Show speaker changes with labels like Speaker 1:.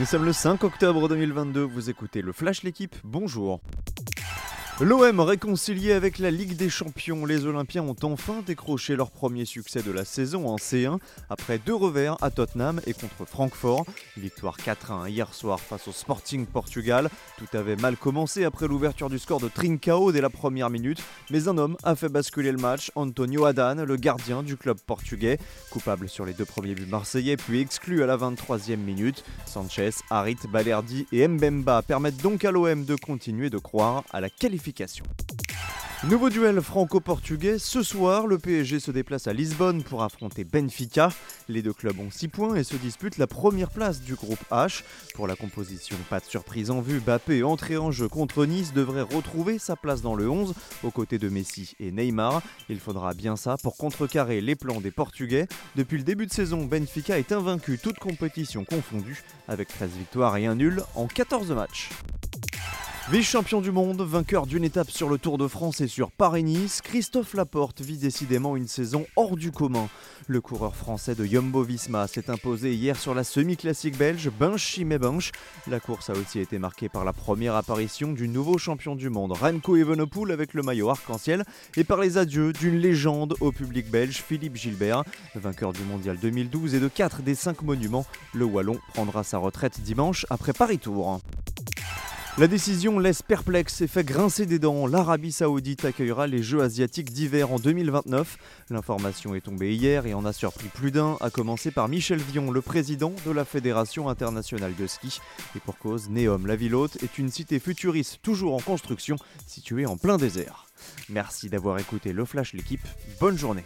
Speaker 1: Nous sommes le 5 octobre 2022, vous écoutez le Flash L'équipe, bonjour. L'OM réconcilié avec la Ligue des Champions, les Olympiens ont enfin décroché leur premier succès de la saison en C1 après deux revers à Tottenham et contre Francfort. Victoire 4-1 hier soir face au Sporting Portugal. Tout avait mal commencé après l'ouverture du score de Trincao dès la première minute, mais un homme a fait basculer le match, Antonio Adan, le gardien du club portugais, coupable sur les deux premiers buts marseillais puis exclu à la 23e minute. Sanchez, Harit, Balerdi et Mbemba permettent donc à l'OM de continuer de croire à la qualification Nouveau duel franco-portugais. Ce soir, le PSG se déplace à Lisbonne pour affronter Benfica. Les deux clubs ont 6 points et se disputent la première place du groupe H. Pour la composition, pas de surprise en vue. Bappé, entré en jeu contre Nice, devrait retrouver sa place dans le 11 aux côtés de Messi et Neymar. Il faudra bien ça pour contrecarrer les plans des Portugais. Depuis le début de saison, Benfica est invaincu, toute compétition confondue, avec 13 victoires et un nul en 14 matchs. Vice-champion du monde, vainqueur d'une étape sur le Tour de France et sur Paris-Nice, Christophe Laporte vit décidément une saison hors du commun. Le coureur français de Jumbo Visma s'est imposé hier sur la semi-classique belge Binche-Chimay-Binche. La course a aussi été marquée par la première apparition du nouveau champion du monde Remco Evenepoel avec le maillot arc-en-ciel et par les adieux d'une légende au public belge Philippe Gilbert. Vainqueur du mondial 2012 et de 4 des 5 monuments, le Wallon prendra sa retraite dimanche après Paris-Tour. La décision laisse perplexe et fait grincer des dents. L'Arabie Saoudite accueillera les Jeux asiatiques d'hiver en 2029. L'information est tombée hier et en a surpris plus d'un, à commencer par Michel Vion, le président de la Fédération internationale de ski. Et pour cause, Neom, la ville haute, est une cité futuriste toujours en construction, située en plein désert. Merci d'avoir écouté le Flash l'équipe. Bonne journée.